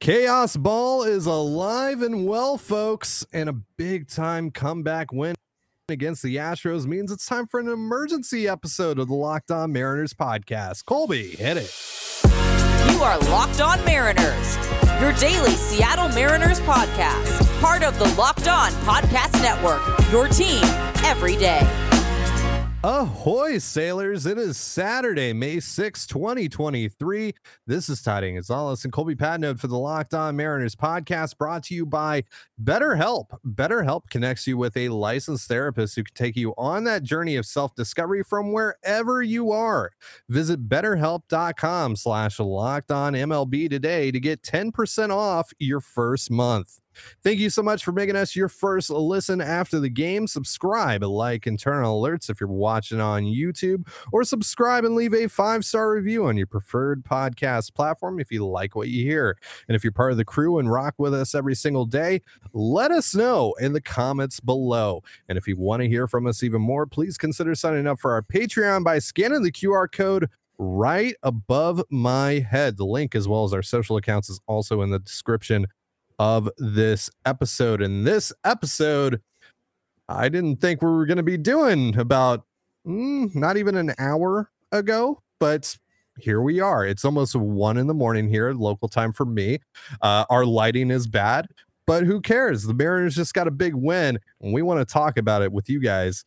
Chaos Ball is alive and well, folks, and a big time comeback win against the Astros means it's time for an emergency episode of the Locked On Mariners podcast. Colby, hit it. You are Locked On Mariners, your daily Seattle Mariners podcast, part of the Locked On Podcast Network, your team every day. Ahoy, sailors. It is Saturday, May 6, 2023. This is Ty Gonzalez and Colby Patnode for the Locked On Mariners podcast brought to you by BetterHelp. BetterHelp connects you with a licensed therapist who can take you on that journey of self-discovery from wherever you are. Visit betterhelp.com slash locked on MLB today to get 10% off your first month. Thank you so much for making us your first listen after the game. Subscribe, like, and turn on alerts if you're watching on YouTube, or subscribe and leave a five star review on your preferred podcast platform if you like what you hear. And if you're part of the crew and rock with us every single day, let us know in the comments below. And if you want to hear from us even more, please consider signing up for our Patreon by scanning the QR code right above my head. The link, as well as our social accounts, is also in the description of this episode. And this episode, I didn't think we were going to be doing about mm, not even an hour ago, but here we are. It's almost one in the morning here, local time for me. Uh, our lighting is bad, but who cares? The Mariners just got a big win, and we want to talk about it with you guys.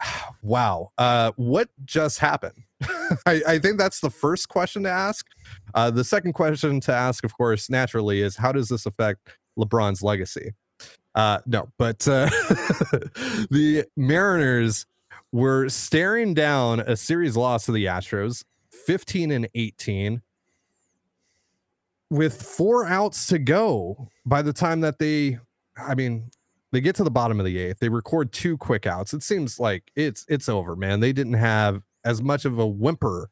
wow. Uh, what just happened? I, I, think that's the first question to ask. Uh, the second question to ask, of course, naturally, is how does this affect LeBron's legacy? Uh, no, but uh, the Mariners were staring down a series loss to the Astros, 15 and 18, with four outs to go by the time that they, I mean, they get to the bottom of the eighth. They record two quick outs. It seems like it's it's over, man. They didn't have as much of a whimper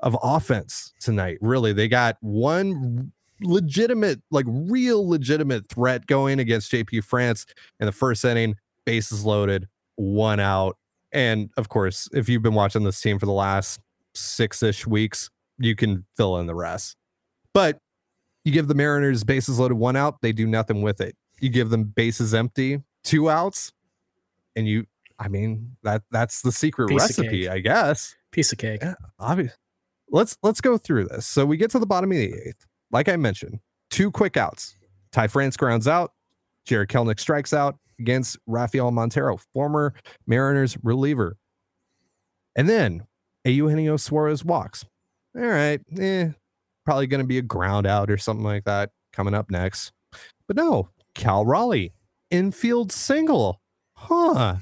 of offense tonight. Really, they got one legitimate, like real legitimate threat going against JP France in the first inning, bases loaded, one out. And of course, if you've been watching this team for the last six ish weeks, you can fill in the rest. But you give the Mariners bases loaded, one out, they do nothing with it. You give them bases empty, two outs, and you I mean that that's the secret Piece recipe, I guess. Piece of cake. Yeah, obvious. Let's let's go through this. So we get to the bottom of the eighth. Like I mentioned, two quick outs. Ty France grounds out. Jared Kelenic strikes out against Rafael Montero, former Mariners reliever. And then Eugenio Suarez walks. All right, eh, probably going to be a ground out or something like that coming up next. But no, Cal Raleigh, infield single. Huh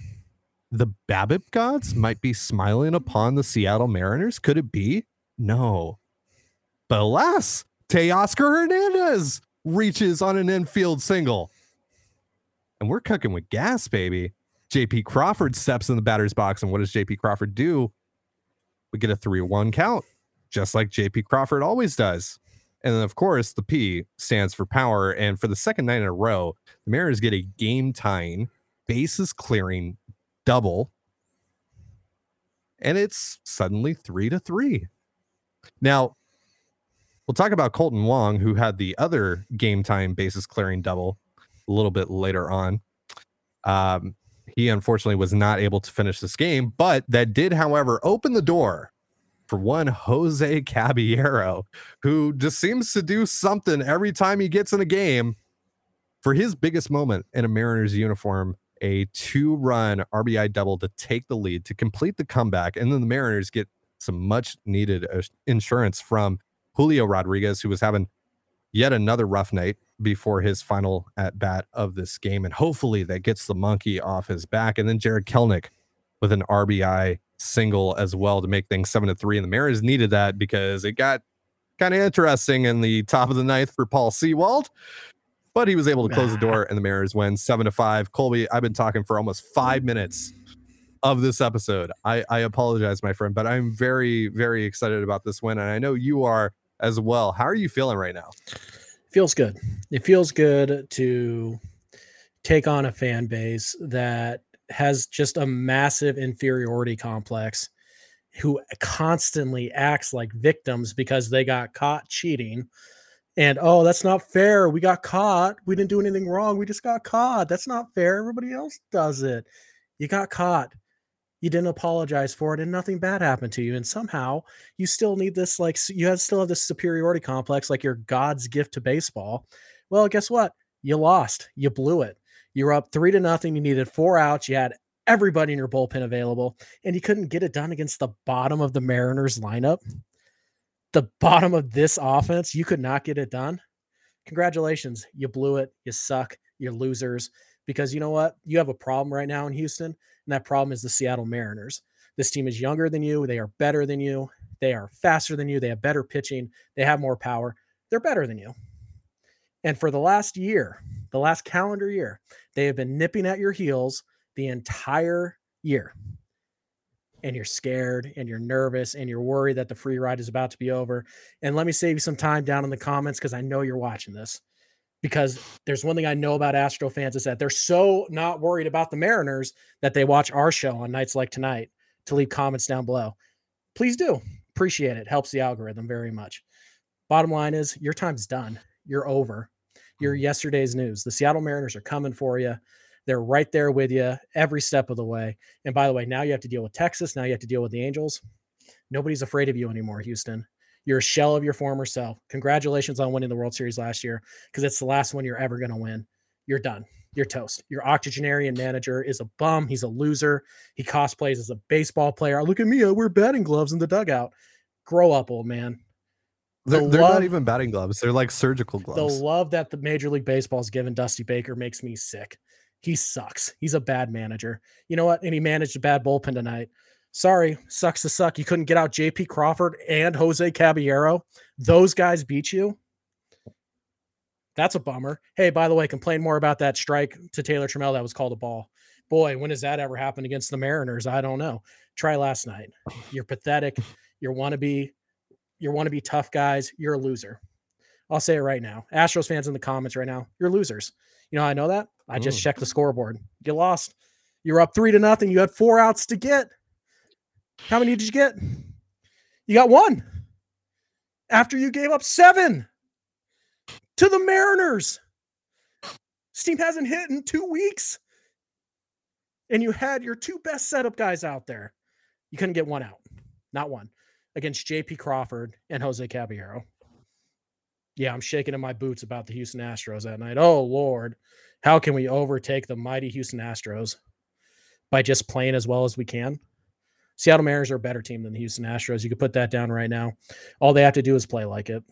the BABIP gods might be smiling upon the Seattle Mariners? Could it be? No. But alas, Teoscar Hernandez reaches on an infield single. And we're cooking with gas, baby. JP Crawford steps in the batter's box. And what does JP Crawford do? We get a 3 1 count, just like JP Crawford always does. And then, of course, the P stands for power. And for the second night in a row, the Mariners get a game tying, bases clearing double. And it's suddenly three to three. Now, we'll talk about Kolten Wong, who had the other game time basis clearing double a little bit later on. Um, he unfortunately was not able to finish this game, but that did, however, open the door for one Jose Caballero, who just seems to do something every time he gets in a game for his biggest moment in a Mariners uniform a two run RBI double to take the lead to complete the comeback. And then the Mariners get some much needed uh, insurance from Julio Rodriguez, who was having yet another rough night before his final at bat of this game. And hopefully that gets the monkey off his back. And then Jared Kelenic with an RBI single as well to make things seven to three. And the Mariners needed that because it got kind of interesting in the top of the ninth for Paul Sewald but he was able to close the door and the Mariners win seven to five. Colby, I've been talking for almost five minutes of this episode. I, I apologize, my friend, but I'm very, very excited about this win. And I know you are as well. How are you feeling right now? Feels good. It feels good to take on a fan base that has just a massive inferiority complex who constantly acts like victims because they got caught cheating And oh, that's not fair. We got caught. We didn't do anything wrong. We just got caught. That's not fair. Everybody else does it. You got caught. You didn't apologize for it, and nothing bad happened to you. And somehow you still need this, like, you have still have this superiority complex, like your God's gift to baseball. Well, guess what? You lost. You blew it. You were up three to nothing. You needed four outs. You had everybody in your bullpen available, and you couldn't get it done against the bottom of the Mariners lineup the bottom of this offense, you could not get it done. Congratulations. You blew it. You suck. You're losers. Because you know what? You have a problem right now in Houston, and that problem is the Seattle Mariners. This team is younger than you. They are better than you. They are faster than you. They have better pitching. They have more power. They're better than you. And for the last year, the last calendar year, they have been nipping at your heels the entire year and you're scared and you're nervous and you're worried that the free ride is about to be over. And let me save you some time down in the comments because I know you're watching this. Because there's one thing I know about Astro fans is that they're so not worried about the Mariners that they watch our show on nights like tonight to leave comments down below. Please do. Appreciate it. Helps the algorithm very much. Bottom line is your time's done. You're over. You're mm. yesterday's news. The Seattle Mariners are coming for you. They're right there with you every step of the way. And by the way, now you have to deal with Texas. Now you have to deal with the Angels. Nobody's afraid of you anymore, Houston. You're a shell of your former self. Congratulations on winning the World Series last year because it's the last one you're ever going to win. You're done. You're toast. Your octogenarian manager is a bum. He's a loser. He cosplays as a baseball player. Look at me. I wear batting gloves in the dugout. Grow up, old man. The they're, they're love, not even batting gloves. They're like surgical gloves. The love that the Major League Baseball's given Dusty Baker makes me sick. He sucks. He's a bad manager. You know what? And he managed a bad bullpen tonight. Sorry, sucks to suck. You couldn't get out JP Crawford and Jose Caballero. Those guys beat you. That's a bummer. Hey, by the way, complain more about that strike to Taylor Trammell that was called a ball. Boy, when has that ever happened against the Mariners? I don't know. Try last night. You're pathetic. You're wannabe. You're wannabe tough guys. You're a loser. I'll say it right now. Astros fans in the comments right now, you're losers. You know I know that? I just mm. checked the scoreboard. You lost. You're up three to nothing. You had four outs to get. How many did you get? You got one. After you gave up seven to the Mariners. Steam hasn't hit in two weeks. And you had your two best setup guys out there. You couldn't get one out. Not one. Against JP Crawford and Jose Caballero. Yeah, I'm shaking in my boots about the Houston Astros that night. Oh, Lord. How can we overtake the mighty Houston Astros by just playing as well as we can? Seattle Mariners are a better team than the Houston Astros. You could put that down right now. All they have to do is play like it.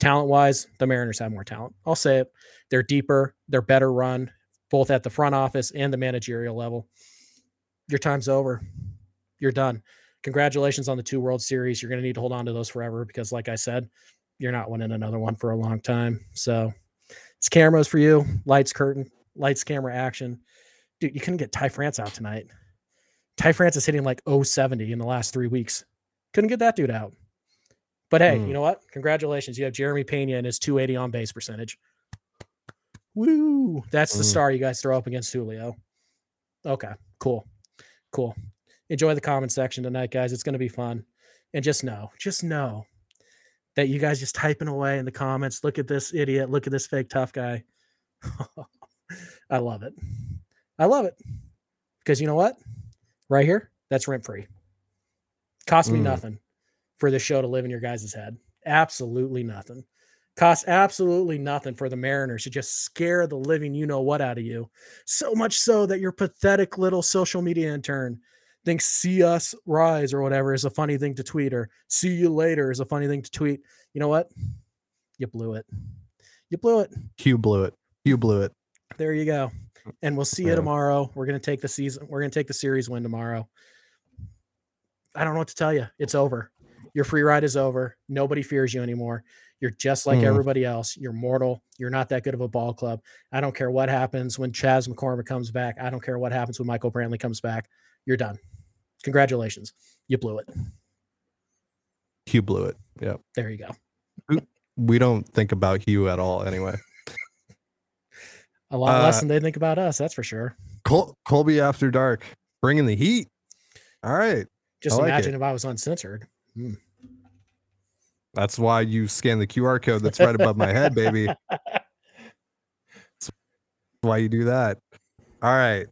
Talent wise, the Mariners have more talent. I'll say it. They're deeper, they're better run, both at the front office and the managerial level. Your time's over. You're done. Congratulations on the two World Series. You're going to need to hold on to those forever because, like I said, you're not winning another one for a long time. So it's cameras for you, lights, curtain, lights, camera, action. Dude, you couldn't get Ty France out tonight. Ty France is hitting like 070 in the last three weeks. Couldn't get that dude out. But hey, mm. you know what? Congratulations. You have Jeremy Pena and his 280 on base percentage. Woo. That's the mm. star you guys throw up against Julio. Okay, cool. Cool. Enjoy the comment section tonight, guys. It's going to be fun. And just know, just know that you guys just typing away in the comments. Look at this idiot. Look at this fake tough guy. I love it. I love it. Because you know what? Right here, that's rent free. Cost me mm. nothing for this show to live in your guys' head. Absolutely nothing. Cost absolutely nothing for the Mariners to just scare the living you know what out of you. So much so that your pathetic little social media intern thinks see us rise or whatever is a funny thing to tweet or see you later is a funny thing to tweet. You know what? You blew it. You blew it. You blew it. You blew it. There you go. And we'll see you tomorrow. We're going to take the season. We're going to take the series win tomorrow. I don't know what to tell you. It's over. Your free ride is over. Nobody fears you anymore. You're just like mm. everybody else. You're mortal. You're not that good of a ball club. I don't care what happens when Chas McCormick comes back. I don't care what happens when Michael Brantley comes back. You're done. Congratulations. You blew it. You blew it. Yep. There you go. We don't think about you at all anyway. A lot uh, less than they think about us, that's for sure. Col- Colby After Dark, bringing the heat. All right. Just I imagine like if I was uncensored. Hmm. That's why you scan the QR code that's right above my head, baby. That's why you do that. All right.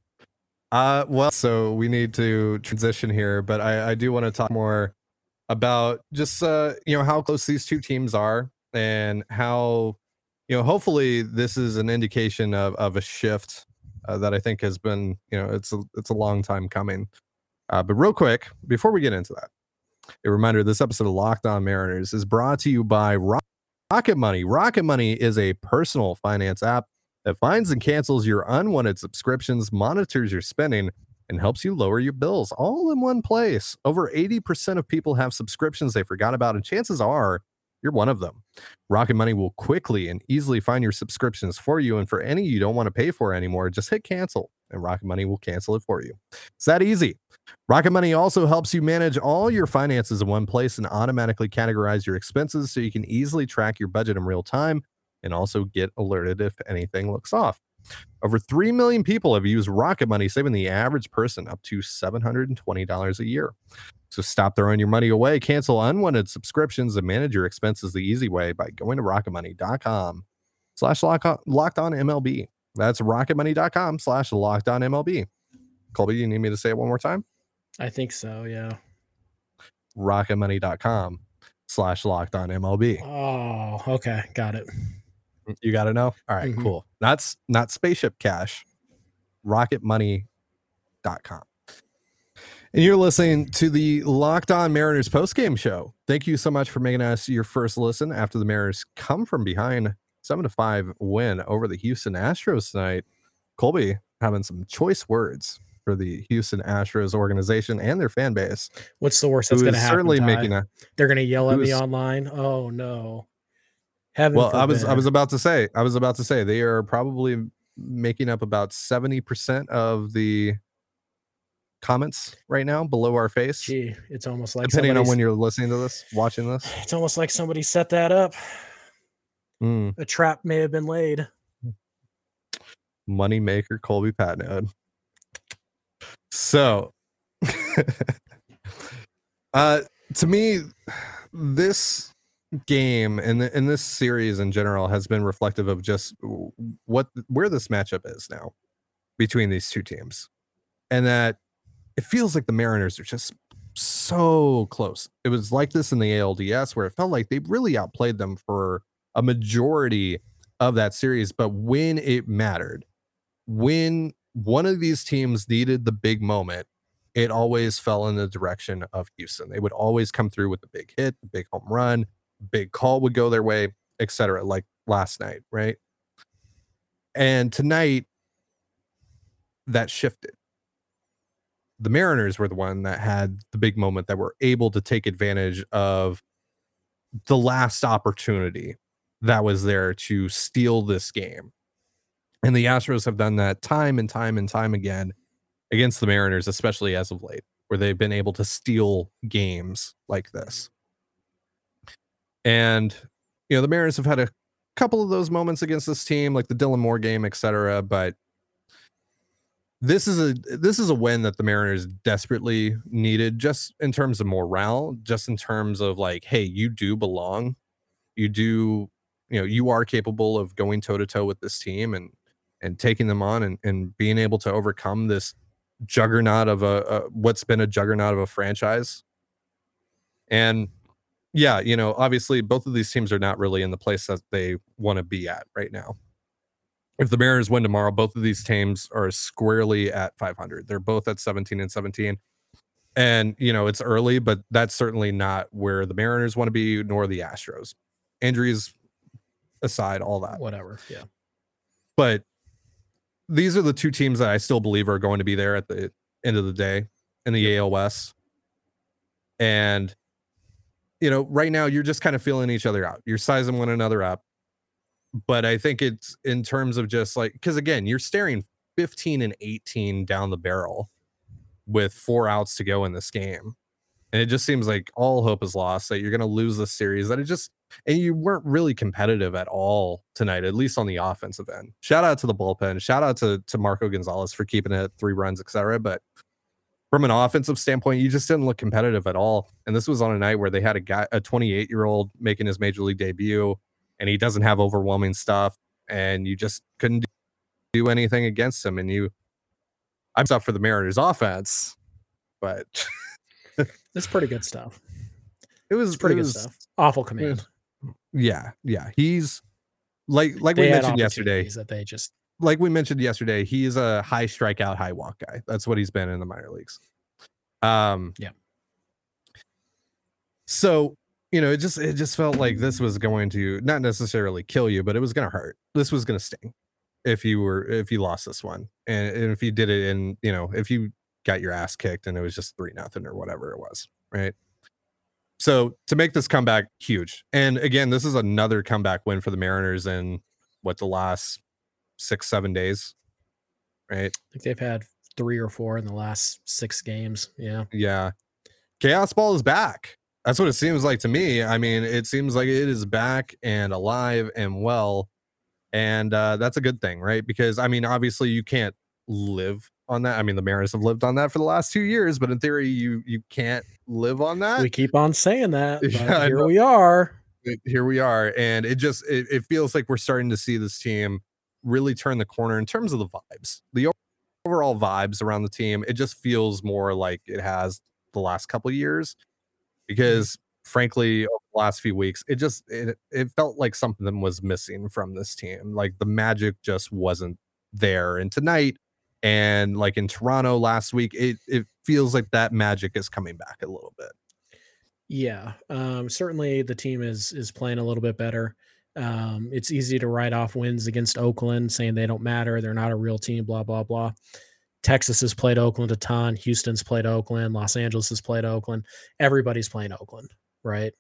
Uh, well, so we need to transition here, but I, I do want to talk more about just uh, you know how close these two teams are and how you know hopefully this is an indication of of a shift uh, that I think has been you know it's a it's a long time coming. Uh, but real quick before we get into that, a reminder: this episode of Locked On Mariners is brought to you by Rocket Money. Rocket Money is a personal finance app that finds and cancels your unwanted subscriptions, monitors your spending, and helps you lower your bills all in one place. Over 80% of people have subscriptions they forgot about, and chances are you're one of them. Rocket Money will quickly and easily find your subscriptions for you. And for any you don't want to pay for anymore, just hit cancel and Rocket Money will cancel it for you. It's that easy. Rocket Money also helps you manage all your finances in one place and automatically categorize your expenses so you can easily track your budget in real time and also get alerted if anything looks off. Over 3 million people have used Rocket Money, saving the average person up to $720 a year. So stop throwing your money away, cancel unwanted subscriptions, and manage your expenses the easy way by going to rocketmoney.com slash locked on MLB. That's rocketmoney.com slash locked on MLB. Colby, do you need me to say it one more time? I think so, yeah. Rocketmoney.com slash locked on MLB. Oh, okay. Got it. You got to know? All right, Mhm. cool. That's not spaceship cash, rocketmoney.com. And you're listening to the Locked On Mariners postgame show. Thank you so much for making us your first listen after the Mariners come from behind seven to five win over the Houston Astros tonight. Colby having some choice words for the Houston Astros organization and their fan base. What's the worst that's going to happen? certainly Ty? making a They're going to yell at me online. Oh no. Heaven well i was i was about to say i was about to say they are probably making up about 70% of the comments right now below our face. Gee, it's almost like depending on when you're listening to this watching this. It's almost like somebody set that up. Mm, A trap may have been laid. money maker colby patnode. So uh to me this game and and this series in general has been reflective of just what where this matchup is now between these two teams. And that it feels like the mariners are just so close. It was like this in the alds where it felt like they really outplayed them for a majority of that series. But when it mattered when one of these teams needed the big moment it always fell in the direction of Houston. They would always come through with the big hit, the big home run, big call would go their way, etc. Like last night, right? And tonight, that shifted. The Mariners were the one that had the big moment that were able to take advantage of the last opportunity that was there to steal this game. And the Astros have done that time and time and time again against the Mariners, especially as of late, where they've been able to steal games like this. And you know, the Mariners have had a couple of those moments against this team, like the Dylan Moore game, etc. But this is a this is a win that the Mariners desperately needed, just in terms of morale, just in terms of like, hey, you do belong, you do, you know, you are capable of going toe to toe with this team and and taking them on and, and being able to overcome this juggernaut of a, a what's been a juggernaut of a franchise. And yeah, you know, obviously both of these teams are not really in the place that they want to be at right now. If the Mariners win tomorrow, both of these teams are squarely at 500. They're both at 17 and 17. And, you know, it's early, but that's certainly not where the Mariners want to be, nor the Astros. Injuries aside, all that Whatever. Yeah. but these are the two teams that I still believe are going to be there at the end of the day in the AL West. And you know, right now you're just kind of feeling each other out. You're sizing one another up. But I think it's in terms of just like because again, you're staring 15 and 18 down the barrel with four outs to go in this game. And it just seems like all hope is lost that you're going to lose this series. That it just and you weren't really competitive at all tonight, at least on the offensive end. Shout out to the bullpen. Shout out to to Marco Gonzalez for keeping it three runs, etc. But from an offensive standpoint, you just didn't look competitive at all. And this was on a night where they had a guy, a 28 year old, making his major league debut, and he doesn't have overwhelming stuff, and you just couldn't do anything against him. And you, I'm stuff for the Mariners offense, but it's pretty good stuff. It was It's pretty it good was- stuff. Awful command. Yeah, yeah. He's like like They we mentioned yesterday. that they just Like we mentioned yesterday, he's a high strikeout, high walk guy. That's what he's been in the minor leagues. Um Yeah. So, you know, it just it just felt like this was going to not necessarily kill you, but it was gonna hurt. This was gonna sting if you were if you lost this one. And, and if you did it in, you know, if you got your ass kicked and it was just three nothing or whatever it was, right? So to make this comeback huge, and again, this is another comeback win for the Mariners in what the last six seven days, right? I think they've had three or four in the last six games. Yeah. Yeah, chaos ball is back. That's what it seems like to me. I mean, it seems like it is back and alive and well, and uh, that's a good thing, right? Because I mean, obviously, you can't live on that. I mean, the Mariners have lived on that for the last two years, but in theory, you you can't live on that. We keep on saying that. But Yeah, here we are. it- here we are and it just it, it feels like we're starting to see this team really turn the corner in terms of the vibes. The overall vibes around the team it just feels more like it has the last couple of years because frankly over the last few weeks it just it, it felt like something was missing from this team. Like the magic just wasn't there. And tonight and like in toronto last week it it feels like that magic is coming back a little bit. Yeah, um, certainly the team is is playing a little bit better. Um, it's easy to write off wins against Oakland, saying they don't matter, they're not a real team, blah blah blah. Texas has played Oakland a ton. Houston's played Oakland. Los Angeles has played Oakland. Everybody's playing Oakland, right?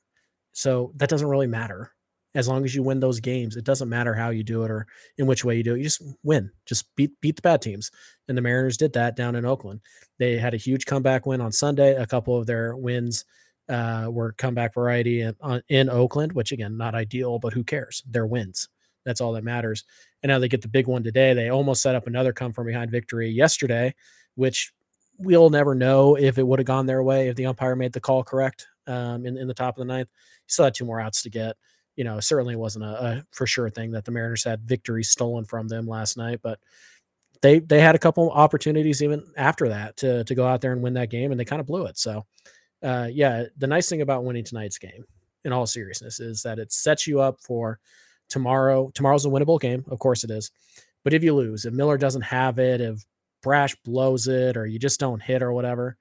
So that doesn't really matter. As long as you win those games, it doesn't matter how you do it or in which way you do it. You just win. Just beat beat the bad teams. And the Mariners did that down in Oakland. They had a huge comeback win on Sunday. A couple of their wins uh, were comeback variety in, on, in Oakland, which again, not ideal, but who cares? They're wins. That's all that matters. And now they get the big one today. They almost set up another come from behind victory yesterday, which we'll never know if it would have gone their way if the umpire made the call correct um, in, in the top of the ninth. Still had two more outs to get. You know, certainly wasn't a, a for sure thing that the Mariners had victory stolen from them last night, but they they had a couple opportunities even after that to to go out there and win that game, and they kind of blew it. So, uh, yeah, the nice thing about winning tonight's game, in all seriousness, is that it sets you up for tomorrow. Tomorrow's a winnable game, of course it is. But if you lose, if Miller doesn't have it, if Brash blows it, or you just don't hit or whatever,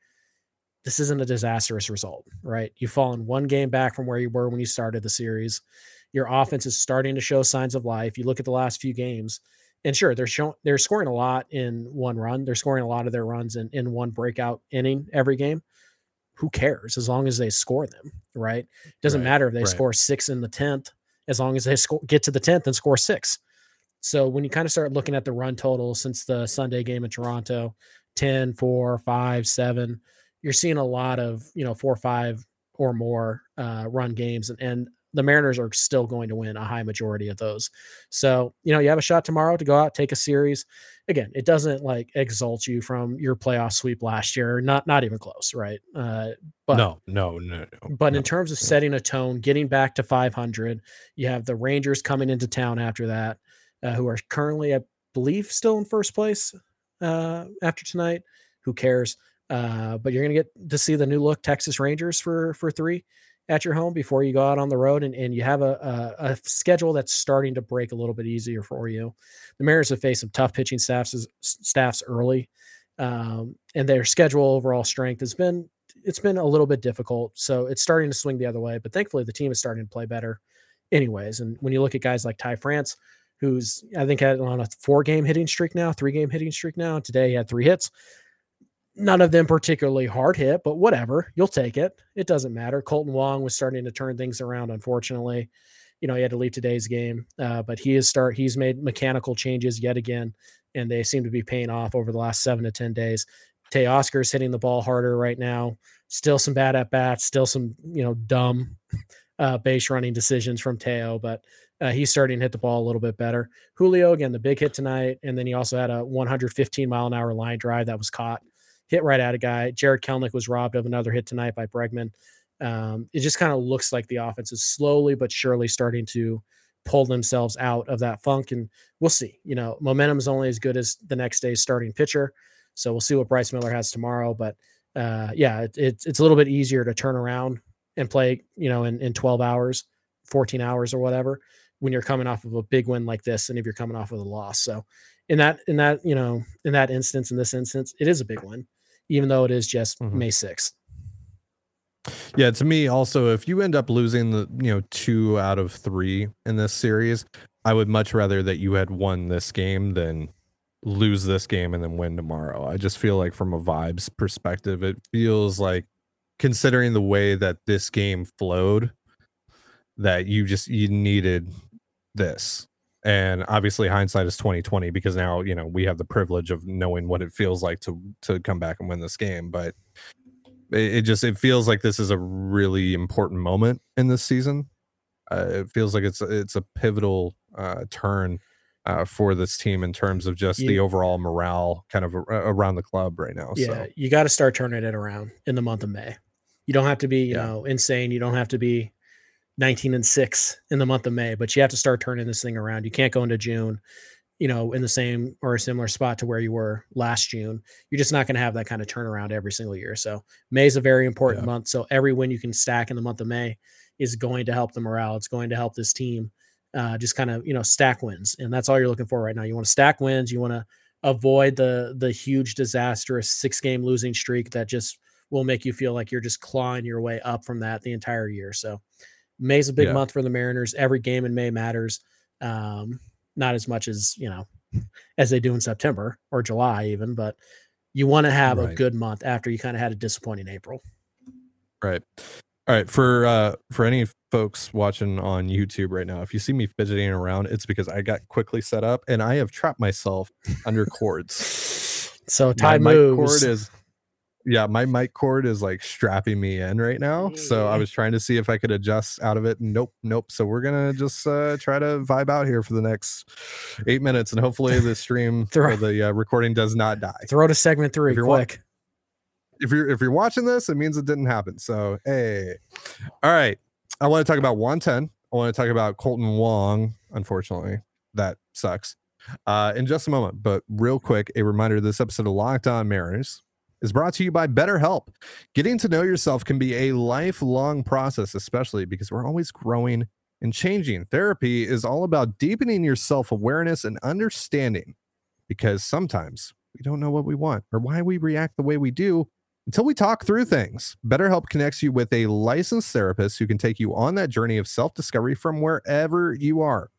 this isn't a disastrous result, right? You've fallen one game back from where you were when you started the series. Your offense is starting to show signs of life. You look at the last few games, and sure, they're showing they're scoring a lot in one run. They're scoring a lot of their runs in, in one breakout inning every game. Who cares as long as they score them, right? It Doesn't Right, matter if they right. score six in the tenth, as long as they score, get to the tenth and score six. So when you kind of start looking at the run total since the Sunday game in Toronto, 10, 4, 5, 7, you're seeing a lot of, you know, four, five or more uh, run games. And, and the Mariners are still going to win a high majority of those. So, you know, you have a shot tomorrow to go out, take a series. Again, it doesn't like exalt you from your playoff sweep last year. Not not even close, right? Uh, but no no no no but no. in terms of no. setting a tone, getting back to 500, you have the Rangers coming into town after that, uh, who are currently, I believe, still in first place uh, after tonight. Who cares? Uh, but you're going to get to see the new look Texas Rangers for for three at your home before you go out on the road, and, and you have a, a, a schedule that's starting to break a little bit easier for you. The Mariners have faced some tough pitching staffs staffs early, um, and their schedule overall strength has been it's been a little bit difficult. So it's starting to swing the other way, but thankfully the team is starting to play better anyways. And when you look at guys like Ty France, who's I think had on a four game hitting streak now, three game hitting streak now. Today he had three hits. None of them particularly hard hit, but whatever. You'll take it. It doesn't matter. Kolten Wong was starting to turn things around, unfortunately. You know, he had to leave today's game, uh, but he is start he's made mechanical changes yet again, and they seem to be paying off over the last seven to ten days. Teoscar's hitting the ball harder right now. Still some bad at bats, still some, you know, dumb uh, base running decisions from Teo, but uh, he's starting to hit the ball a little bit better. Julio, again, the big hit tonight. And then he also had a 115 mile an hour line drive that was caught. Hit right at a guy. Jared Kelenic was robbed of another hit tonight by Bregman. Um, it just kind of looks like the offense is slowly but surely starting to pull themselves out of that funk. And we'll see. You know, momentum is only as good as the next day's starting pitcher. So we'll see what Bryce Miller has tomorrow. But uh, yeah, it, it's it's a little bit easier to turn around and play, you know, in, in 12 hours, 14 hours or whatever, when you're coming off of a big win like this, and if you're coming off of a loss. So in that, in that, you know, in that instance, in this instance, it is a big win, even though it is just mm-hmm. May 6th. Yeah, to me also, if you end up losing the, you know, two out of three in this series, I would much rather that you had won this game than lose this game and then win tomorrow. I just feel like from a vibes perspective, it feels like considering the way that this game flowed, that you just you needed this. And obviously hindsight is 2020 because now, you know, we have the privilege of knowing what it feels like to to come back and win this game. But it, it just it feels like this is a really important moment in this season. Uh, it feels like it's it's a pivotal uh, turn uh, for this team in terms of just the overall morale kind of around the club right now. Yeah, so. you got to start turning it around in the month of May. You don't have to be, you yeah. know, insane. You don't have to be 19 and 6 in the month of May, but you have to start turning this thing around. You can't go into June, you know, in the same or a similar spot to where you were last June. You're just not going to have that kind of turnaround every single year. So May is a very important yeah. month. So every win you can stack in the month of May is going to help the morale. It's going to help this team uh, just kind of you know stack wins, and that's all you're looking for right now. You want to stack wins. You want to avoid the the huge disastrous six game losing streak that just will make you feel like you're just clawing your way up from that the entire year. So May's a big yeah. month for the Mariners. Every game in May matters. Um, not as much as you know as they do in September or July even, but you want to have right. a good month after you kind of had a disappointing April. Right. All right, for uh for any folks watching on YouTube right now, if you see me fidgeting around, it's because I got quickly set up and I have trapped myself under cords. So Ty my moves. cord is yeah, my mic cord is like strapping me in right now. So I was trying to see if I could adjust out of it. Nope, nope. So we're gonna just uh, try to vibe out here for the next eight minutes, and hopefully the stream or the uh, recording does not die. Throw to segment three, if you're quick if you're if you're watching this, it means it didn't happen. So hey, all right. I want to talk about Juan Then. I want to talk about Kolten Wong. Unfortunately, that sucks. Uh, in just a moment, but real quick, a reminder: this episode of Locked On Mariners is brought to you by BetterHelp. Getting to know yourself can be a lifelong process, especially because we're always growing and changing. Therapy is all about deepening your self awareness and understanding because sometimes we don't know what we want or why we react the way we do until we talk through things, BetterHelp connects you with a licensed therapist who can take you on that journey of self discovery from wherever you are.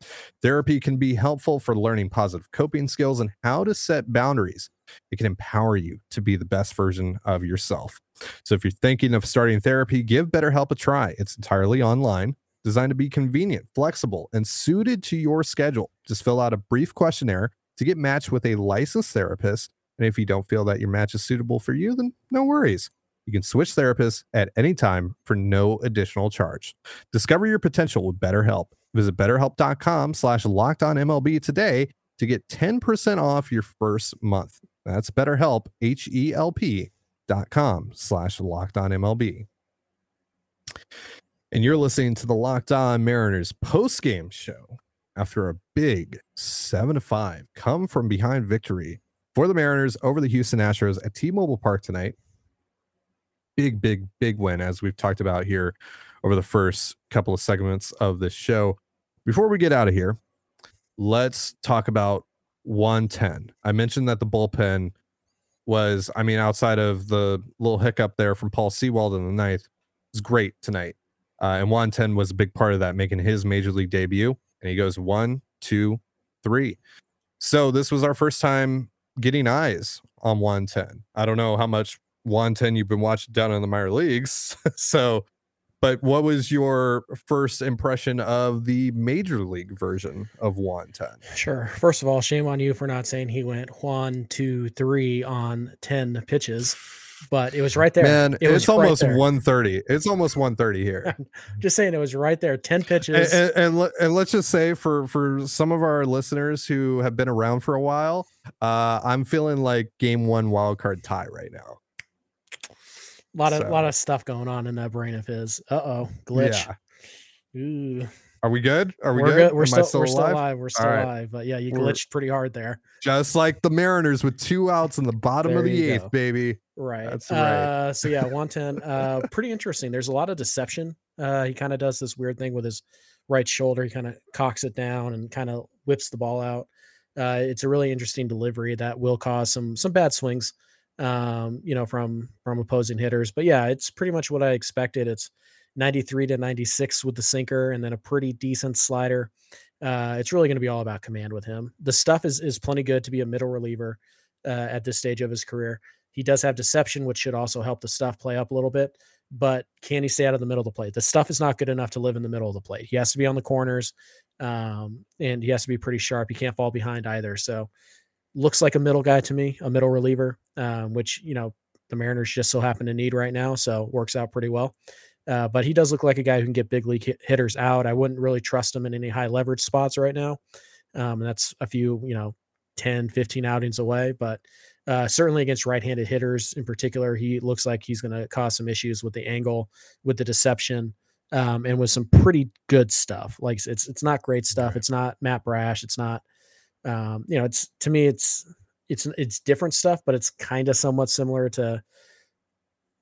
Therapy can be helpful for learning positive coping skills and how to set boundaries. It can empower you to be the best version of yourself. So, if you're thinking of starting therapy, give BetterHelp a try. It's entirely online, designed to be convenient, flexible, and suited to your schedule. Just fill out a brief questionnaire to get matched with a licensed therapist and if you don't feel that your match is suitable for you, then no worries. You can switch therapists at any time for no additional charge. Discover your potential with BetterHelp. Visit betterhelp.com slash locked on MLB today to get 10% off your first month. That's BetterHelp, H-E-L-P dot com slash locked on MLB. And you're listening to the Locked On Mariners post-game show after a big 7 to 5 come from behind victory for the Mariners over the Houston Astros at T-Mobile Park tonight. Big, big, big win, as we've talked about here over the first couple of segments of this show. Before we get out of here, let's talk about Juan Then. I mentioned that the bullpen was, I mean, outside of the little hiccup there from Paul Sewald in the ninth, was great tonight. Uh, and Juan Then was a big part of that, making his major league debut. And he goes one, two, three. So this was our first time getting eyes on Juan Then. I don't know how much Juan Then you've been watching down in the minor leagues. so, but what was your first impression of the major league version of Juan Then? Sure. First of all, shame on you for not saying he went one, two, three on 10 pitches but it was right there. Man, it it's almost right 130. It's almost 130 here. just saying it was right there. 10 pitches. And, and, and, and, let's just say for for some of our listeners who have been around for a while, uh, I'm feeling like game one wild card tie right now. A lot of So- lot of stuff going on in that brain of his. Uh oh, glitch. Yeah. Ooh. Are we good? Are we We're good? We're Am I still, we're still alive? alive. We're still right. alive. But yeah, you We're- glitched pretty hard there. Just like the Mariners with two outs in the bottom of the eighth, go. baby. Right. That's right. Uh, so yeah, Juan Then, uh, pretty interesting. There's a lot of deception. Uh, he kind of does this weird thing with his right shoulder. He kind of cocks it down and kind of whips the ball out. Uh, it's a really interesting delivery that will cause some some bad swings, um, you know, from from opposing hitters. But yeah, it's pretty much what I expected. It's 93 to 96 with the sinker, and then a pretty decent slider. Uh, it's really going to be all about command with him. The stuff is is plenty good to be a middle reliever uh, at this stage of his career. He does have deception, which should also help the stuff play up a little bit. But can he stay out of the middle of the plate? The stuff is not good enough to live in the middle of the plate. He has to be on the corners, um, and he has to be pretty sharp. He can't fall behind either. So, looks like a middle guy to me, a middle reliever, um, which you know the Mariners just so happen to need right now. So works out pretty well. Uh, but he does look like a guy who can get big league hit- hitters out. I wouldn't really trust him in any high leverage spots right now. Um, and that's a few, you know, 10, 15 outings away. But uh, certainly against right handed hitters in particular, he looks like he's going to cause some issues with the angle, with the deception, um, and with some pretty good stuff. Like it's it's not great stuff. Right. It's not Matt Brash. It's not, um, you know, it's to me, it's it's it's different stuff, but it's kind of somewhat similar to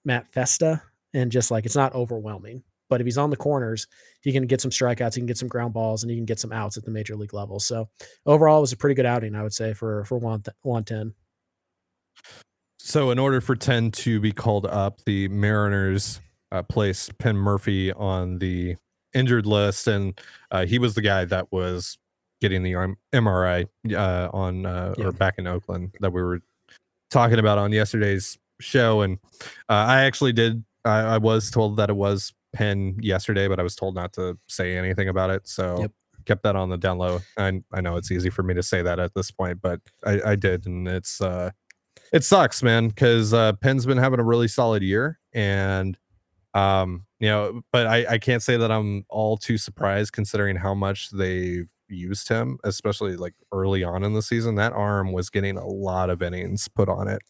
Matt Festa, and just like it's not overwhelming. But if he's on the corners, he can get some strikeouts, he can get some ground balls, and he can get some outs at the major league level. So overall, it was a pretty good outing, I would say, for for Juan Then. So, in order for 10 to be called up, the Mariners uh, placed Penn Murphy on the injured list, and uh, he was the guy that was getting the MRI uh, on uh, Yeah. or back in Oakland that we were talking about on yesterday's show. And uh, I actually did, I, I was told that it was Penn yesterday, but I was told not to say anything about it. So, Yep. kept that on the down low. I, I know it's easy for me to say that at this point, but I, I did, and it's, uh, it sucks, man, because uh, Penn's been having a really solid year, and um, you know, but I, I can't say that I'm all too surprised considering how much they've used him, especially like early on in the season. That arm was getting a lot of innings put on it.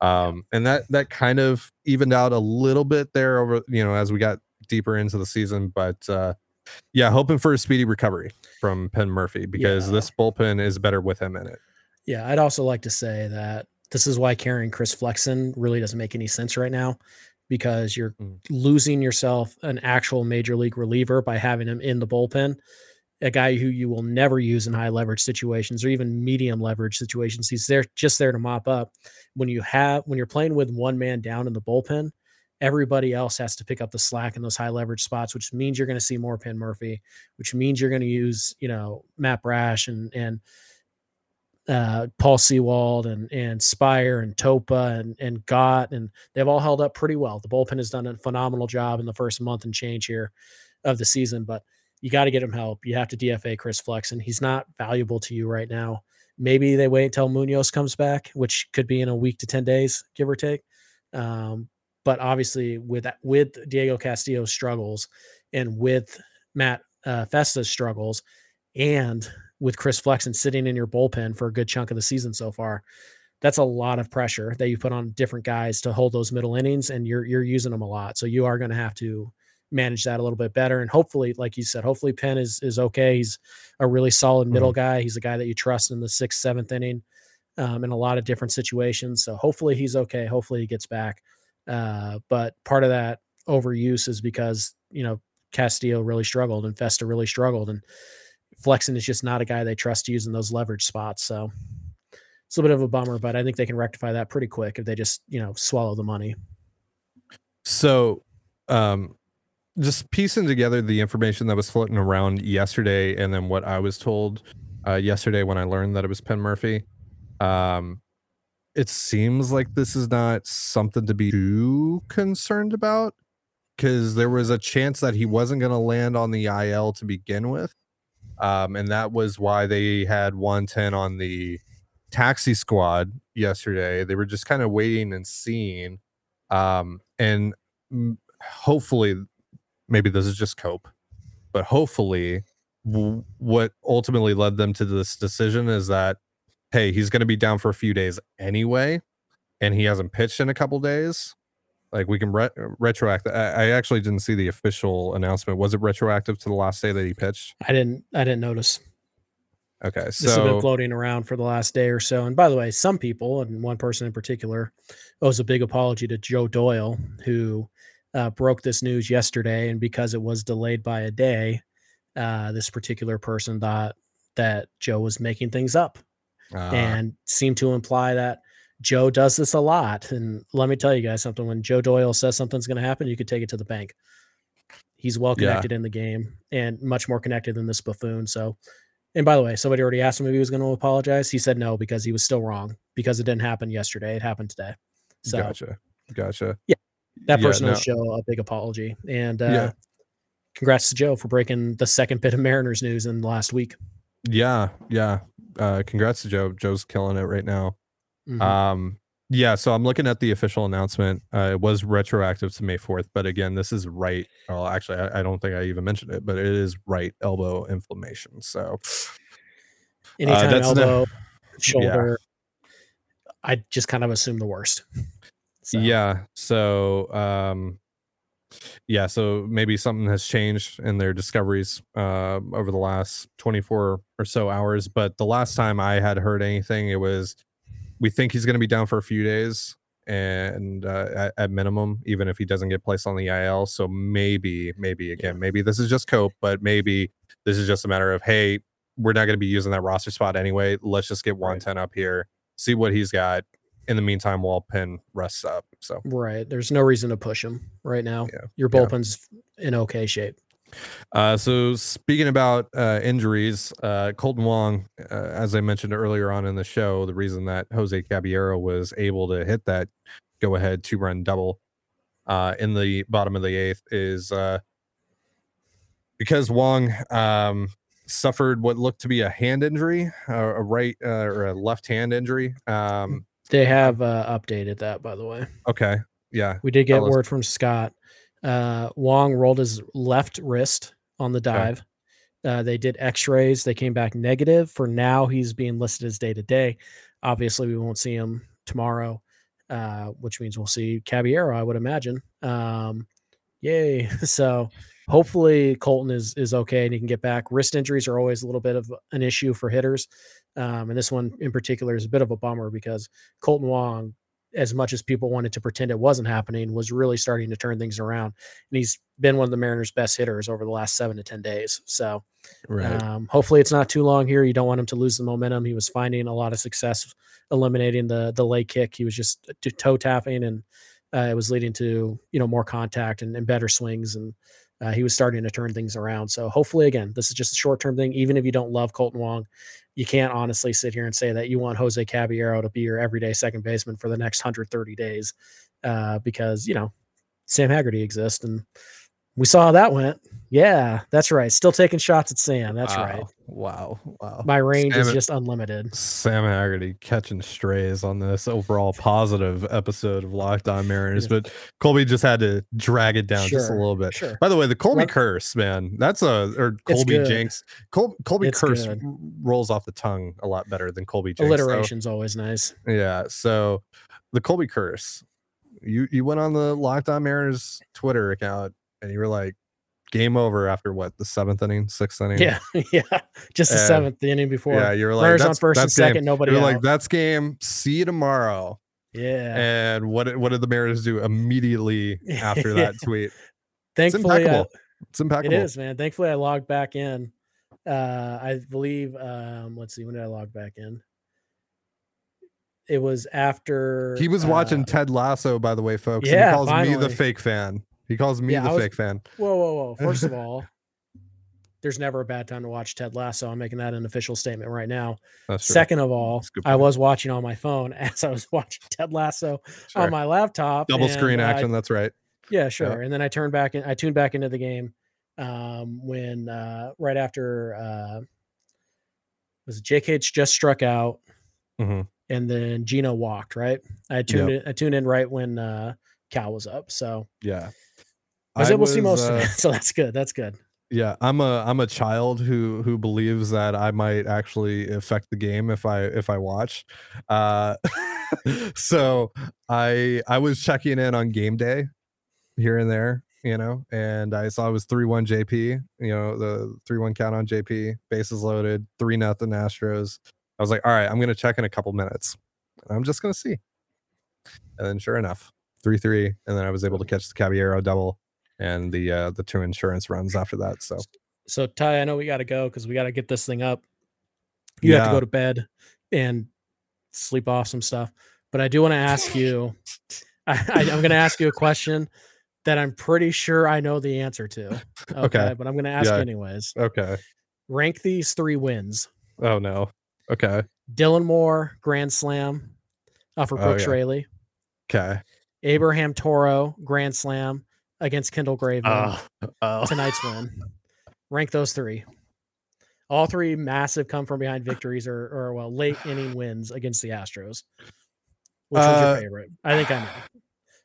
Um, and that that kind of evened out a little bit there over, you know, as we got deeper into the season. But uh yeah, hoping for a speedy recovery from Penn Murphy because Yeah. this bullpen is better with him in it. Yeah, I'd also like to say that this is why carrying Chris Flexen really doesn't make any sense right now because you're Mm. losing yourself an actual major league reliever by having him in the bullpen. A guy who you will never use in high leverage situations or even medium leverage situations. He's there just there to mop up. When you have when you're playing with one man down in the bullpen, everybody else has to pick up the slack in those high leverage spots, which means you're going to see more Penn Murphy, which means you're going to use, you know, Matt Brash and and uh, Paul Sewald and and Speier and Topa and and Gott and they've all held up pretty well. The bullpen has done a phenomenal job in the first month and change here of the season, but you got to get him help. You have to DFA Chris Flexen. He's not valuable to you right now. Maybe they wait until Munoz comes back, which could be in a week to ten days, give or take. Um, but obviously, with with Diego Castillo's struggles and with Matt uh, Festa's struggles, and with Chris Flexen sitting in your bullpen for a good chunk of the season so far, that's a lot of pressure that you put on different guys to hold those middle innings, and you're you're using them a lot. So you are going to have to manage that a little bit better. And hopefully, like you said, hopefully Penn is is okay. He's a really solid middle guy. He's a guy that you trust in the sixth, seventh inning, um, in a lot of different situations. So hopefully he's okay. Hopefully he gets back. Uh, but part of that overuse is because you know Castillo really struggled and Festa really struggled, and Flexen is just not a guy they trust using those leverage spots. So it's a bit of a bummer, but I think they can rectify that pretty quick if they just you know swallow the money. So, um, just piecing together the information that was floating around yesterday, and then what I was told uh, yesterday when I learned that it was Penn Murphy. Um, it seems like this is not something to be too concerned about because there was a chance that he wasn't going to land on the IL to begin with. Um, and that was why they had Juan Then on the taxi squad yesterday. They were just kind of waiting and seeing. Um, and hopefully, maybe this is just cope, but hopefully, w- what ultimately led them to this decision is that hey, he's going to be down for a few days anyway, and he hasn't pitched in a couple days. Like we can re- retroact. I, I actually didn't see the official announcement. Was it retroactive to the last day that he pitched? I didn't I didn't notice. Okay, so This has been floating around for the last day or so. And by the way, some people, and one person in particular, owes a big apology to Joe Doyle, who uh, broke this news yesterday. And because it was delayed by a day, uh, this particular person thought that Joe was making things up uh, and seemed to imply that Joe does this a lot. And let me tell you guys something when Joe Doyle says something's going to happen, you could take it to the bank. He's well Yeah. connected in the game and much more connected than this buffoon. So, and by the way, somebody already asked him if he was going to apologize. He said no because he was still wrong because it didn't happen yesterday. It happened today. So gotcha, gotcha. Yeah, that Yeah, person no, owes Joe a big apology. And uh, Yeah. congrats to Joe for breaking the second bit of Mariners news in the last week. yeah, yeah. Uh, congrats to Joe. Joe's killing it right now. Mhm. Um, yeah, so I'm looking at the official announcement. Uh, it was retroactive to May 4th, but again, this is right. Well, actually, I, I don't think I even mentioned it, but it is right elbow inflammation. So, Anytime Uh, no- elbow, shoulder, I just kind of assume the worst. So, yeah, so um, yeah, so maybe something has changed in their discoveries uh, over the last 24 or so hours. But the last time I had heard anything, it was we think he's going to be down for a few days and uh, at, at minimum, even if he doesn't get placed on the IL. So maybe, maybe again, maybe this is just cope, but maybe this is just a matter of hey, we're not going to be using that roster spot anyway. Let's just get Juan Then up here, see what he's got. In the meantime, while Penn rests up. So Right. There's no reason to push him right now. Yeah, Your yeah. bullpen's in okay shape. Uh, so speaking about uh, injuries, uh, Kolten Wong, uh, as I mentioned earlier on in the show, the reason that Jose Caballero was able to hit that go-ahead two-run double uh, in the bottom of the eighth is uh, because Wong um, suffered what looked to be a hand injury, a right uh, or a left hand injury. Um, They have uh, updated that, by the way. okay, yeah, We did get us. word from Scott. Uh, Wong rolled his left wrist on the dive. Uh, they did x rays. They came back negative. For now, he's being listed as day to day. Obviously, we won't see him tomorrow, uh, which means we'll see Caballero, I would imagine. Um, yay. So hopefully Kolten is is okay and he can get back. Wrist injuries are always a little bit of an issue for hitters. Um, and this one in particular is a bit of a bummer because Kolten Wong, as much as people wanted to pretend it wasn't happening, was really starting to turn things around. And he's been one of the Mariners' best hitters over the last seven to 10 days. So right, um, hopefully it's not too long here. You don't want him to lose the momentum. He was finding a lot of success eliminating the the leg kick. He was just toe tapping and uh, it was leading to, you know, more contact and, and better swings. And uh, he was starting to turn things around. So hopefully, again, this is just a short term thing. Even if you don't love Kolten Wong, you can't honestly sit here and say that you want Jose Caballero to be your everyday second baseman for the next 130 days uh, because, you know, Sam Haggerty exists. And we saw how that went. Yeah, that's right. Still taking shots at Sam. That's right. Wow, wow. My range is just unlimited. Sam Haggerty catching strays on this overall positive episode of Locked On Mariners, Yeah. but Colby just had to drag it down just a little bit. Sure. By the way, the Colby Let- curse, man, that's a or Colby. Jinx. Col- Colby It's curse good. rolls off the tongue a lot better than Colby Jinx. so- Alliteration's always nice. yeah. So the Colby curse, you you went on the Locked On Mariners Twitter account and you were like, game over after what the seventh inning, sixth inning. Yeah. Yeah. Just the And- seventh, the inning before. Yeah, you were like, Runners on first and that's game. second, nobody You're like, that's game. See you tomorrow. Yeah. And what did- what did the Mariners do immediately after that tweet? Thankfully, uh, impeccable. It's impeccable. it is, man. Thankfully, I logged back in. Uh, I believe, um, let's see, when did I log back in? It was after He was uh, watching Ted Lasso, by the way, folks. and yeah, he calls me the fake fan. He calls me Yeah, the was- fake fan. Whoa, whoa, whoa! First of all, there's never a bad time to watch Ted Lasso. I'm making that an official statement right now. That's true. Second of all, That's a good I was watching on my phone as I was watching Ted Lasso Sure. on my laptop. double screen uh, I- action. That's right. yeah, sure. And then I turned back in. I tuned back into the game um, when uh, right after uh, was Jake H just struck out, Mhm. and then Gino walked. Right. I tuned in. I tuned in right when uh, Cal was up. So Yeah. I was able to see most of uh, it. So that's good. That's good. Yeah, I'm a I'm a child who who believes that I might actually affect the game if I if I watch. Uh so I I was checking in on game day here and there, you know, and I saw it was 3 1 JP, you know, the 3 1 count on JP, bases loaded, 3 nothing Astros. I was like, all right, I'm going to check in a couple minutes. I'm just going to see. And then sure enough, 3 3. And then I was able to catch the Caballero double and the uh the two insurance runs after that. So So Ty, I know we got to go because we got to get this thing up. You have to go to bed and sleep off some stuff. But I do want to ask you. I, I, I'm going to ask you a question that I'm pretty sure I know the answer to. Okay, Okay. but I'm going to ask Yeah. anyways. okay. Rank these three wins: Oh no. Okay. Dylan Moore grand slam uh, for Oh, Brooks yeah. Raley, Okay. Abraham Toro grand slam against Kendall Graveman. Oh, oh. tonight's win. Rank those three. All three massive come from behind victories or, or well, late inning wins against the Astros. Which was Uh, your favorite? I think I know.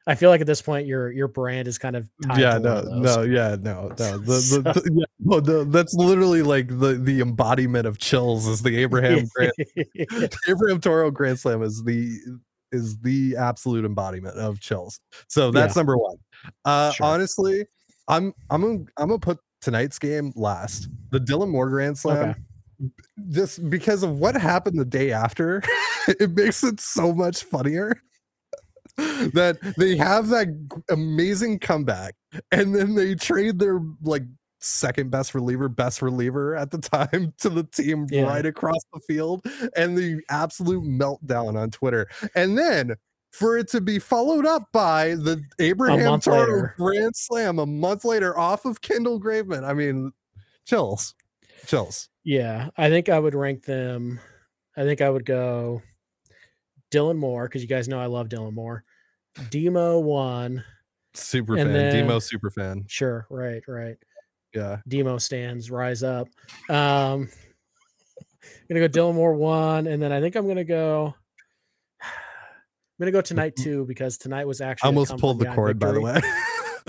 I feel like at this point your your brand is kind of tied yeah to one no of those. no yeah no no the, the, So- the- yeah, no, the, that's literally like the the embodiment of chills is the abraham grand the abraham toro grand slam is the is the absolute embodiment of chills so that's number one uh Sure. honestly i'm i'm gonna i'm gonna put tonight's game last the dylan moore grand slam Okay. just because of what happened the day after it makes it so much funnier that they have that amazing comeback and then they trade their like second best reliever best reliever at the time to the team Yeah. right across the field and the absolute meltdown on twitter and then for it to be followed up by the abraham Toro grand slam a month later off of kendall graveman i mean chills chills Yeah, I think I would rank them. I think I would go Dylan Moore because you guys know I love Dylan Moore. Demo one, super fan then- demo super fan sure, right, right. yeah Demo stands rise up. Um, I'm gonna go Dylan Moore one, and then I think I'm gonna go. I'm gonna go tonight mm-hmm. too because tonight was actually I almost pulled the cord, by the way.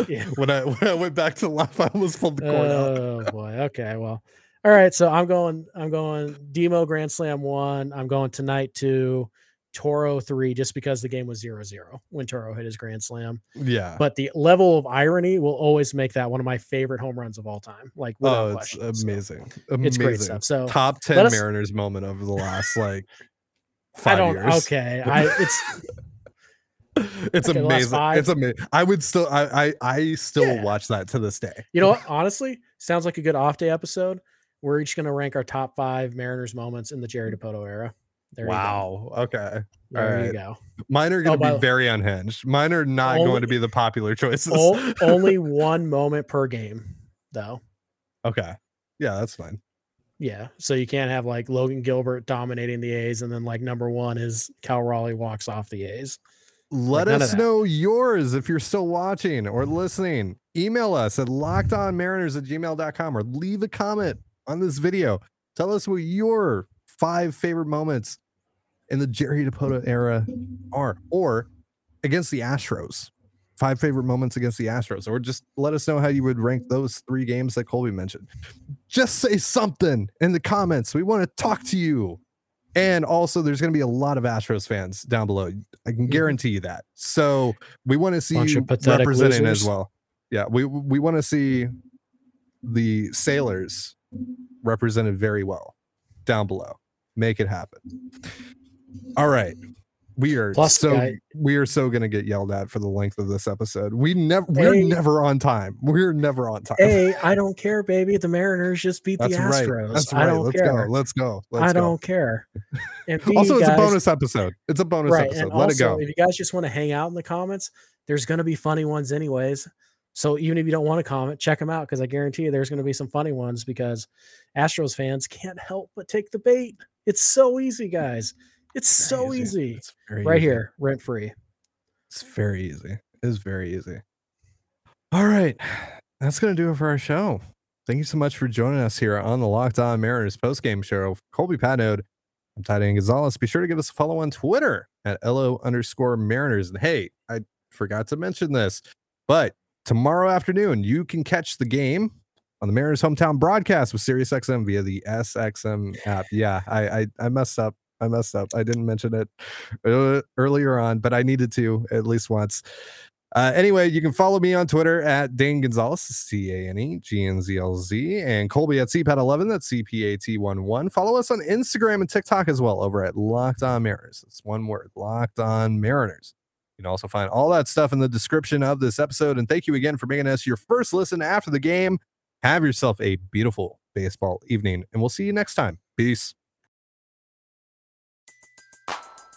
Yeah. when I when I went back to life, I almost pulled the cord out. Oh boy. Okay. Well. All right. So I'm going. I'm going. Demo Grand Slam one. I'm going tonight two. Toro three, just because the game was zero zero when Toro hit his Grand Slam. Yeah. But the level of irony will always make that one of my favorite home runs of all time. Like oh, it's question. So, amazing. it's amazing. great stuff. So Top ten us- Mariners moment of the last like I don't. years. Okay. I it's It's Okay, amazing. It's amazing. I would still I I, I still Yeah. watch that to this day. you know what? Honestly, sounds like a good off day episode. We're each going to rank our top five Mariners moments in the Jerry mm. Dipoto era. There wow. Okay. you go. There you go. Mine are going Oh, to by be very unhinged. Mine are not Only- going to be the popular choices. Only one moment per game, though. okay. Yeah, that's fine. Yeah. So you can't have like Logan Gilbert dominating the A's and then like number one is Cal Raleigh walks off the A's. Let of us know yours if you're still watching or listening. Email us at lockedonmariners at gmail.com or leave a comment on this video. Tell us what your five favorite moments in the Jerry Dipoto era are, or against the Astros. Five favorite moments against the Astros, or just let us know how you would rank those three games that Colby mentioned. Just say something in the comments. We want to talk to you. And also, there's going to be a lot of Astros fans down below. I can guarantee you that. So we want to see Bunch you representing as well. Yeah, we we want to see the sailors represented very well down below. Make it happen. All right. We are Plus, so guy- we are so gonna get yelled at for the length of this episode. We never we're Hey. never on time. We're never on time. Hey, I don't care, baby. The Mariners just beat That's the right. Astros. That's I right. don't Let's care. go. Let's go. Let's I go. don't care. B, also, it's guys, a bonus episode. It's a bonus right? episode. Let also, it go. if you guys just want to hang out in the comments, there's going to be funny ones anyways. So even if you don't want to comment, check them out because I guarantee you there's going to be some funny ones because Astros fans can't help but take the bait. It's so easy, guys. It's so Very easy. It's very Right easy. here, rent free. It's very easy. It's very easy. All right. That's going to do it for our show. Thank you so much for joining us here on the Locked On Mariners postgame show. Colby Patnode. I'm Tidy Gonzalez. Be sure to give us a follow on Twitter at LO underscore Mariners. And hey, I forgot to mention this, but tomorrow afternoon, you can catch the game on the Mariners hometown broadcast with SiriusXM via the SXM app. Yeah, I I, I messed up. I messed up. I didn't mention it uh, earlier on, but I needed to at least once. Uh, anyway, you can follow me on Twitter at Dane Gonzalez, C A N E G N Z L Z, and Colby at CPAT11, that's C P A T 1 1. Follow us on Instagram and TikTok as well over at Locked On Mariners. It's one word, Locked On Mariners. You can also find all that stuff in the description of this episode. And thank you again for making us your first listen after the game. Have yourself a beautiful baseball evening, and we'll see you next time. Peace.